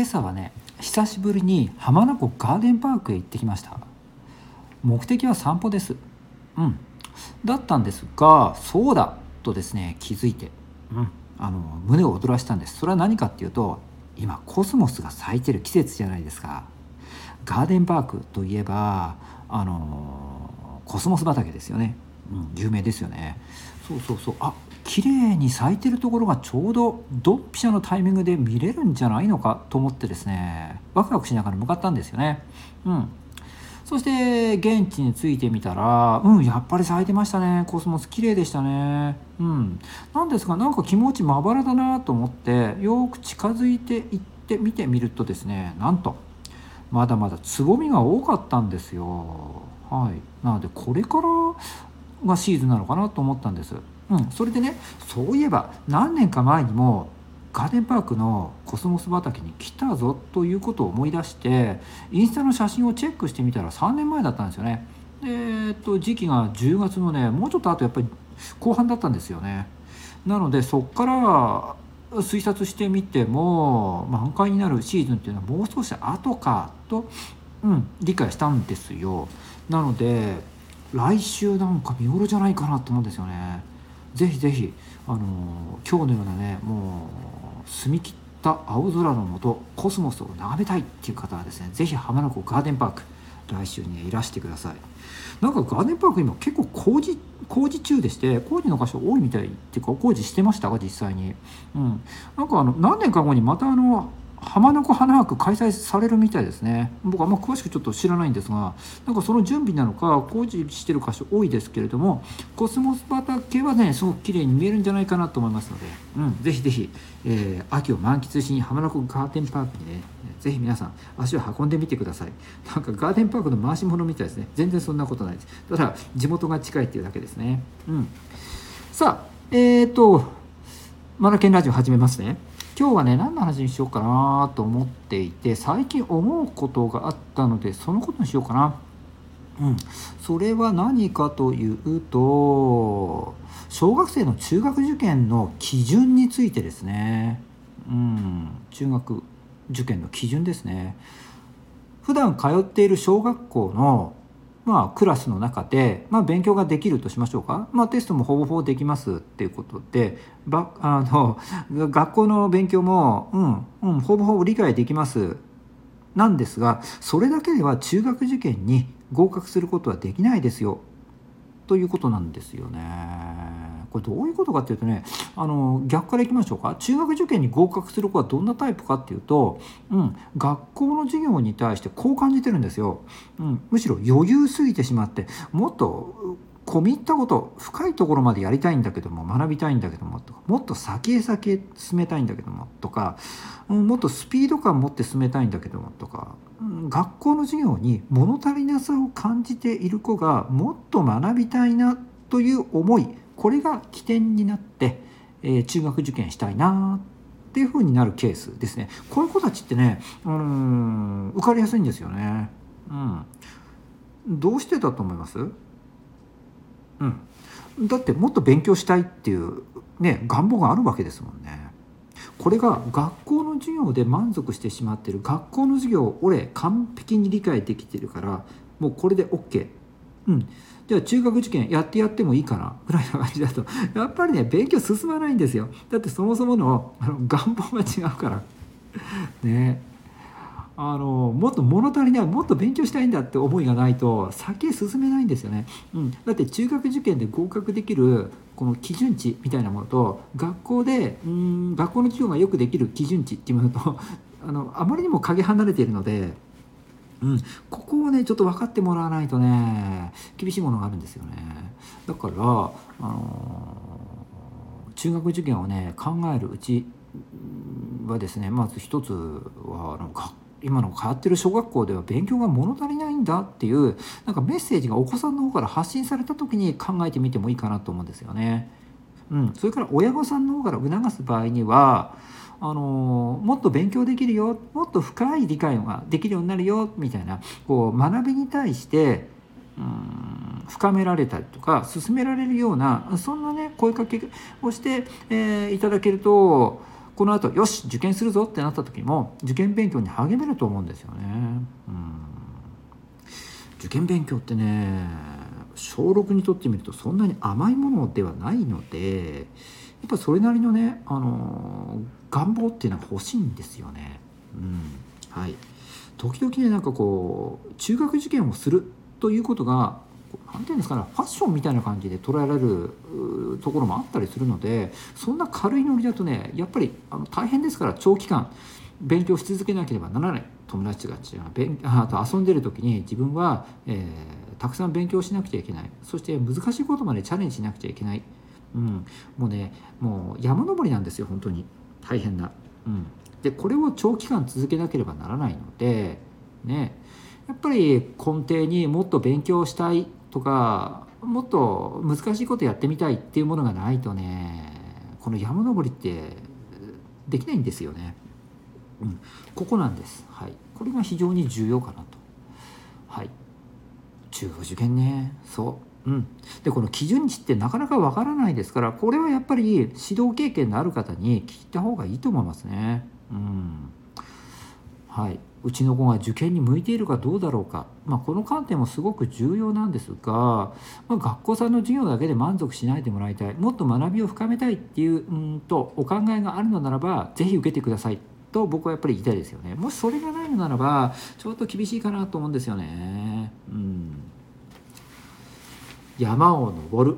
今朝はね久しぶりに浜名湖ガーデンパークへ行ってきました。目的は散歩です。うん。だったんですがそうだとですね気づいて、うん、あの胸を躍らしたんです。それは何かっていうと今コスモスが咲いてる季節じゃないですか。ガーデンパークといえばあのコスモス畑ですよね、うん、有名ですよね。そうそうそう。あ綺麗に咲いてるところがちょうどドンピシャのタイミングで見れるんじゃないのかと思ってですね。ワクワクしながら向かったんですよね。うん。そして現地に着いてみたらうんやっぱり咲いてましたね。コスモス綺麗でしたね。うん。なんですがなんか気持ちまばらだなと思ってよく近づいていって見てみるとですねなんとまだまだつぼみが多かったんですよ。はい。なのでこれからがシーズンなのかなと思ったんです。うん、それでねそういえば何年か前にもガーデンパークのコスモス畑に来たぞということを思い出してインスタの写真をチェックしてみたら3年前だったんですよね。でえっと時期が10月のねもうちょっとあとやっぱり後半だったんですよね。なのでそっから推察してみても満開になるシーズンっていうのはもう少し後かと、うん、理解したんですよ。なので来週なんか見頃じゃないかなと思うんですよね。ぜひぜひあの今日のようなねもう澄み切った青空のもとコスモスを眺めたいっていう方はですねぜひ浜名湖ガーデンパーク来週にいらしてください。なんかガーデンパーク今結構工事工事中でして工事の箇所多いみたいっていうか工事してました？が実際に。うん。なんかあの何年か後にまたあの浜名湖花博開催されるみたいですね。僕あんま詳しくちょっと知らないんですがなんかその準備なのか工事してる箇所多いですけれどもコスモス畑はねすごく綺麗に見えるんじゃないかなと思いますので、うん、ぜひぜひ、えー、秋を満喫しに浜名湖ガーデンパークにねぜひ皆さん足を運んでみてください。なんかガーデンパークの回し物みたいですね。全然そんなことないです。ただ地元が近いっていうだけですね。うん。さあえっ、ー、とマナケンラジオ始めますね。今日はね何の話にしようかなと思っていて最近思うことがあったのでそのことにしようかな。うん、それは何かというと小学生の中学受験の基準についてですね、うん、中学受験の基準ですね。普段通っている小学校のまあ、クラスの中で、まあ、勉強ができるとしましょうか、まあ、テストもほぼほぼできますっていうことでばあの 学校の勉強も、うんうん、ほぼほぼ理解できます。なんですがそれだけでは中学受験に合格することはできないですよ。ということなんですよね。これどういうことかっていうとねあの逆からいきましょうか。中学受験に合格する子はどんなタイプかっていうと、うん、学校の授業に対してこう感じてるんですよ、うん、むしろ余裕すぎてしまってもっと込み入ったこと深いところまでやりたいんだけども学びたいんだけどもとかもっと先へ先へ進めたいんだけどもとか、うん、もっとスピード感持って進めたいんだけどもとか、うん、学校の授業に物足りなさを感じている子がもっと学びたいなという思いこれが起点になって、えー、中学受験したいなっていうふうになるケースですね。こういう子たちってねうん受かりやすいんですよね。うん。どうしてだと思います？うん。だってもっと勉強したいっていうね願望があるわけですもんね。これが学校の授業で満足してしまってる学校の授業を俺完璧に理解できてるからもうこれで OK うん。じゃあ中学受験やってやってもいいかな ぐらいな感じだと。やっぱりね勉強進まないんですよ。だってそもそもの あの願望が違うから。ね。あのもっと物足りないもっと勉強したいんだって思いがないと先へ進めないんですよね、うん、だって中学受験で合格できるこの基準値みたいなものと学校でうん学校の授業がよくできる基準値っていうものとあのあまりにもかけ離れているのでうん、ここをねちょっと分かってもらわないとね厳しいものがあるんですよね。だから、あのー、中学受験をね考えるうちはですねまず一つはあの今の通ってる小学校では勉強が物足りないんだっていうなんかメッセージがお子さんの方から発信された時に考えてみてもいいかなと思うんですよね。うん、それから親御さんの方から促す場合にはあのもっと勉強できるよもっと深い理解ができるようになるよみたいなこう学びに対してうん深められたりとか進められるようなそんなね声かけをして、えー、いただけるとこの後よし受験するぞってなった時も受験勉強に励めると思うんですよね。うん受験勉強ってね小6にとってみるとそんなに甘いものではないのでやっぱそれなりのね、あの願望っていうのは欲しいんですよね。うん、はい。時々ねなんかこう中学受験をするということが何て言うんですかねファッションみたいな感じで捉えられるところもあったりするのでそんな軽いノリだとねやっぱりあの大変ですから長期間勉強し続けなければならない。友達たちが勉 あと遊んでる時に自分は、えー、たくさん勉強しなくちゃいけない。そして難しいことまでチャレンジしなくちゃいけない、うん、もうねもう山登りなんですよ本当に。大変な。うん、でこれを長期間続けなければならないのでねやっぱり根底にもっと勉強したいとかもっと難しいことやってみたいっていうものがないとねこの山登りってできないんですよね。うん、ここなんです。はい、これが非常に重要かなと。はい、中学受験ね、そう。うん、でこの基準値ってなかなかわからないですからこれはやっぱり指導経験のある方に聞いた方がいいと思いますね。うん。はい、うちの子が受験に向いているかどうだろうか、まあ、この観点もすごく重要なんですが、まあ、学校さんの授業だけで満足しないでもらいたい。もっと学びを深めたいっていううんとお考えがあるのならば是非受けてくださいと僕はやっぱり言いたいですよね。もしそれがないのならばちょっと厳しいかなと思うんですよね。うん。山を登る。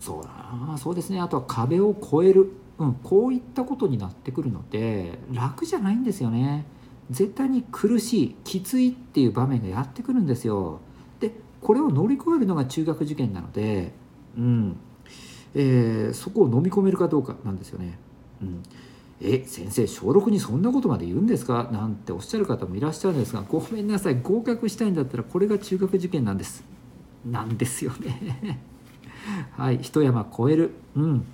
そうだな。そうですね。あとは壁を越える、うん、こういったことになってくるので楽じゃないんですよね。絶対に苦しいきついっていう場面がやってくるんですよ。でこれを乗り越えるのが中学受験なので、うん。えー、そこを飲み込めるかどうかなんですよね。うん。え先生小6にそんなことまで言うんですか？なんておっしゃる方もいらっしゃるんですがごめんなさい。合格したいんだったらこれが中学受験なんです。なんですよね。はい一山越える。うん。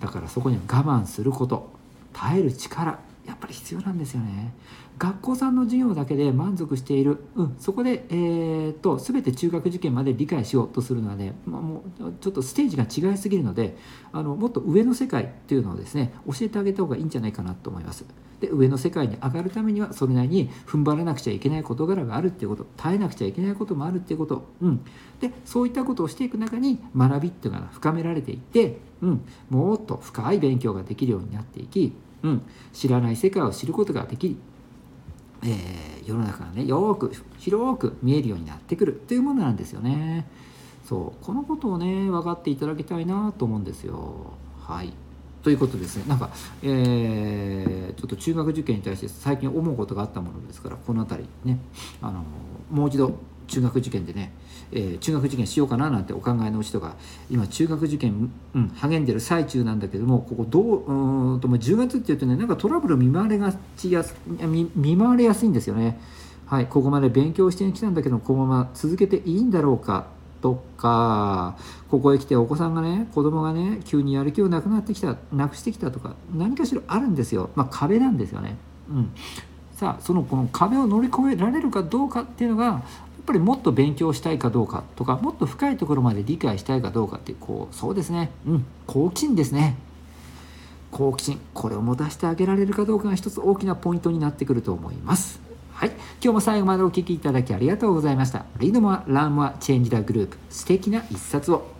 だからそこには我慢すること。耐える力。っぱり必要なんですよね。学校さんの授業だけで満足している、うん、そこで、えーと、全て中学受験まで理解しようとするのはね、まあ、もうちょっとステージが違いすぎるのであのもっと上の世界っていうのをですね教えてあげた方がいいんじゃないかなと思います。で上の世界に上がるためにはそれなりに踏ん張らなくちゃいけない事柄があるっていうこと耐えなくちゃいけないこともあるっていうこと、うん、でそういったことをしていく中に学びっていうのが深められていって、うん、もっと深い勉強ができるようになっていき、うん、知らない世界を知ることができえー、世の中がねよく広く見えるようになってくる。というものなんですよね。そう。このことをね分かっていただきたいなと思うんですよ。はい。ということですね。なんか、えー、ちょっと中学受験に対して最近思うことがあったものですからこの辺りね。あのもう一度中学受験でね、えー、中学受験しようかななんてお考えの人が今中学受験、うん、励んでる最中なんだけどもここどううんとも10月っていうとねなんかトラブル見舞われがちや見見舞われやすいんですよね。はい、ここまで勉強してきたんだけどこのまま続けていいんだろうかとかここへ来てお子さんがね子供がね急にやる気をなくなってきたなくしてきたとか何かしらあるんですよ、まあ、壁なんですよね。うん、さあそのこの壁を乗り越えられるかどうかっていうのがやっぱりもっと勉強したいかどうかとかもっと深いところまで理解したいかどうかってこうそうですね。うん好奇心ですね。好奇心。これを持たせてあげられるかどうかが一つ大きなポイントになってくると思います。はい。今日も最後までお聴きいただきありがとうございました。 Read more learn more change the globe。素敵な一冊を。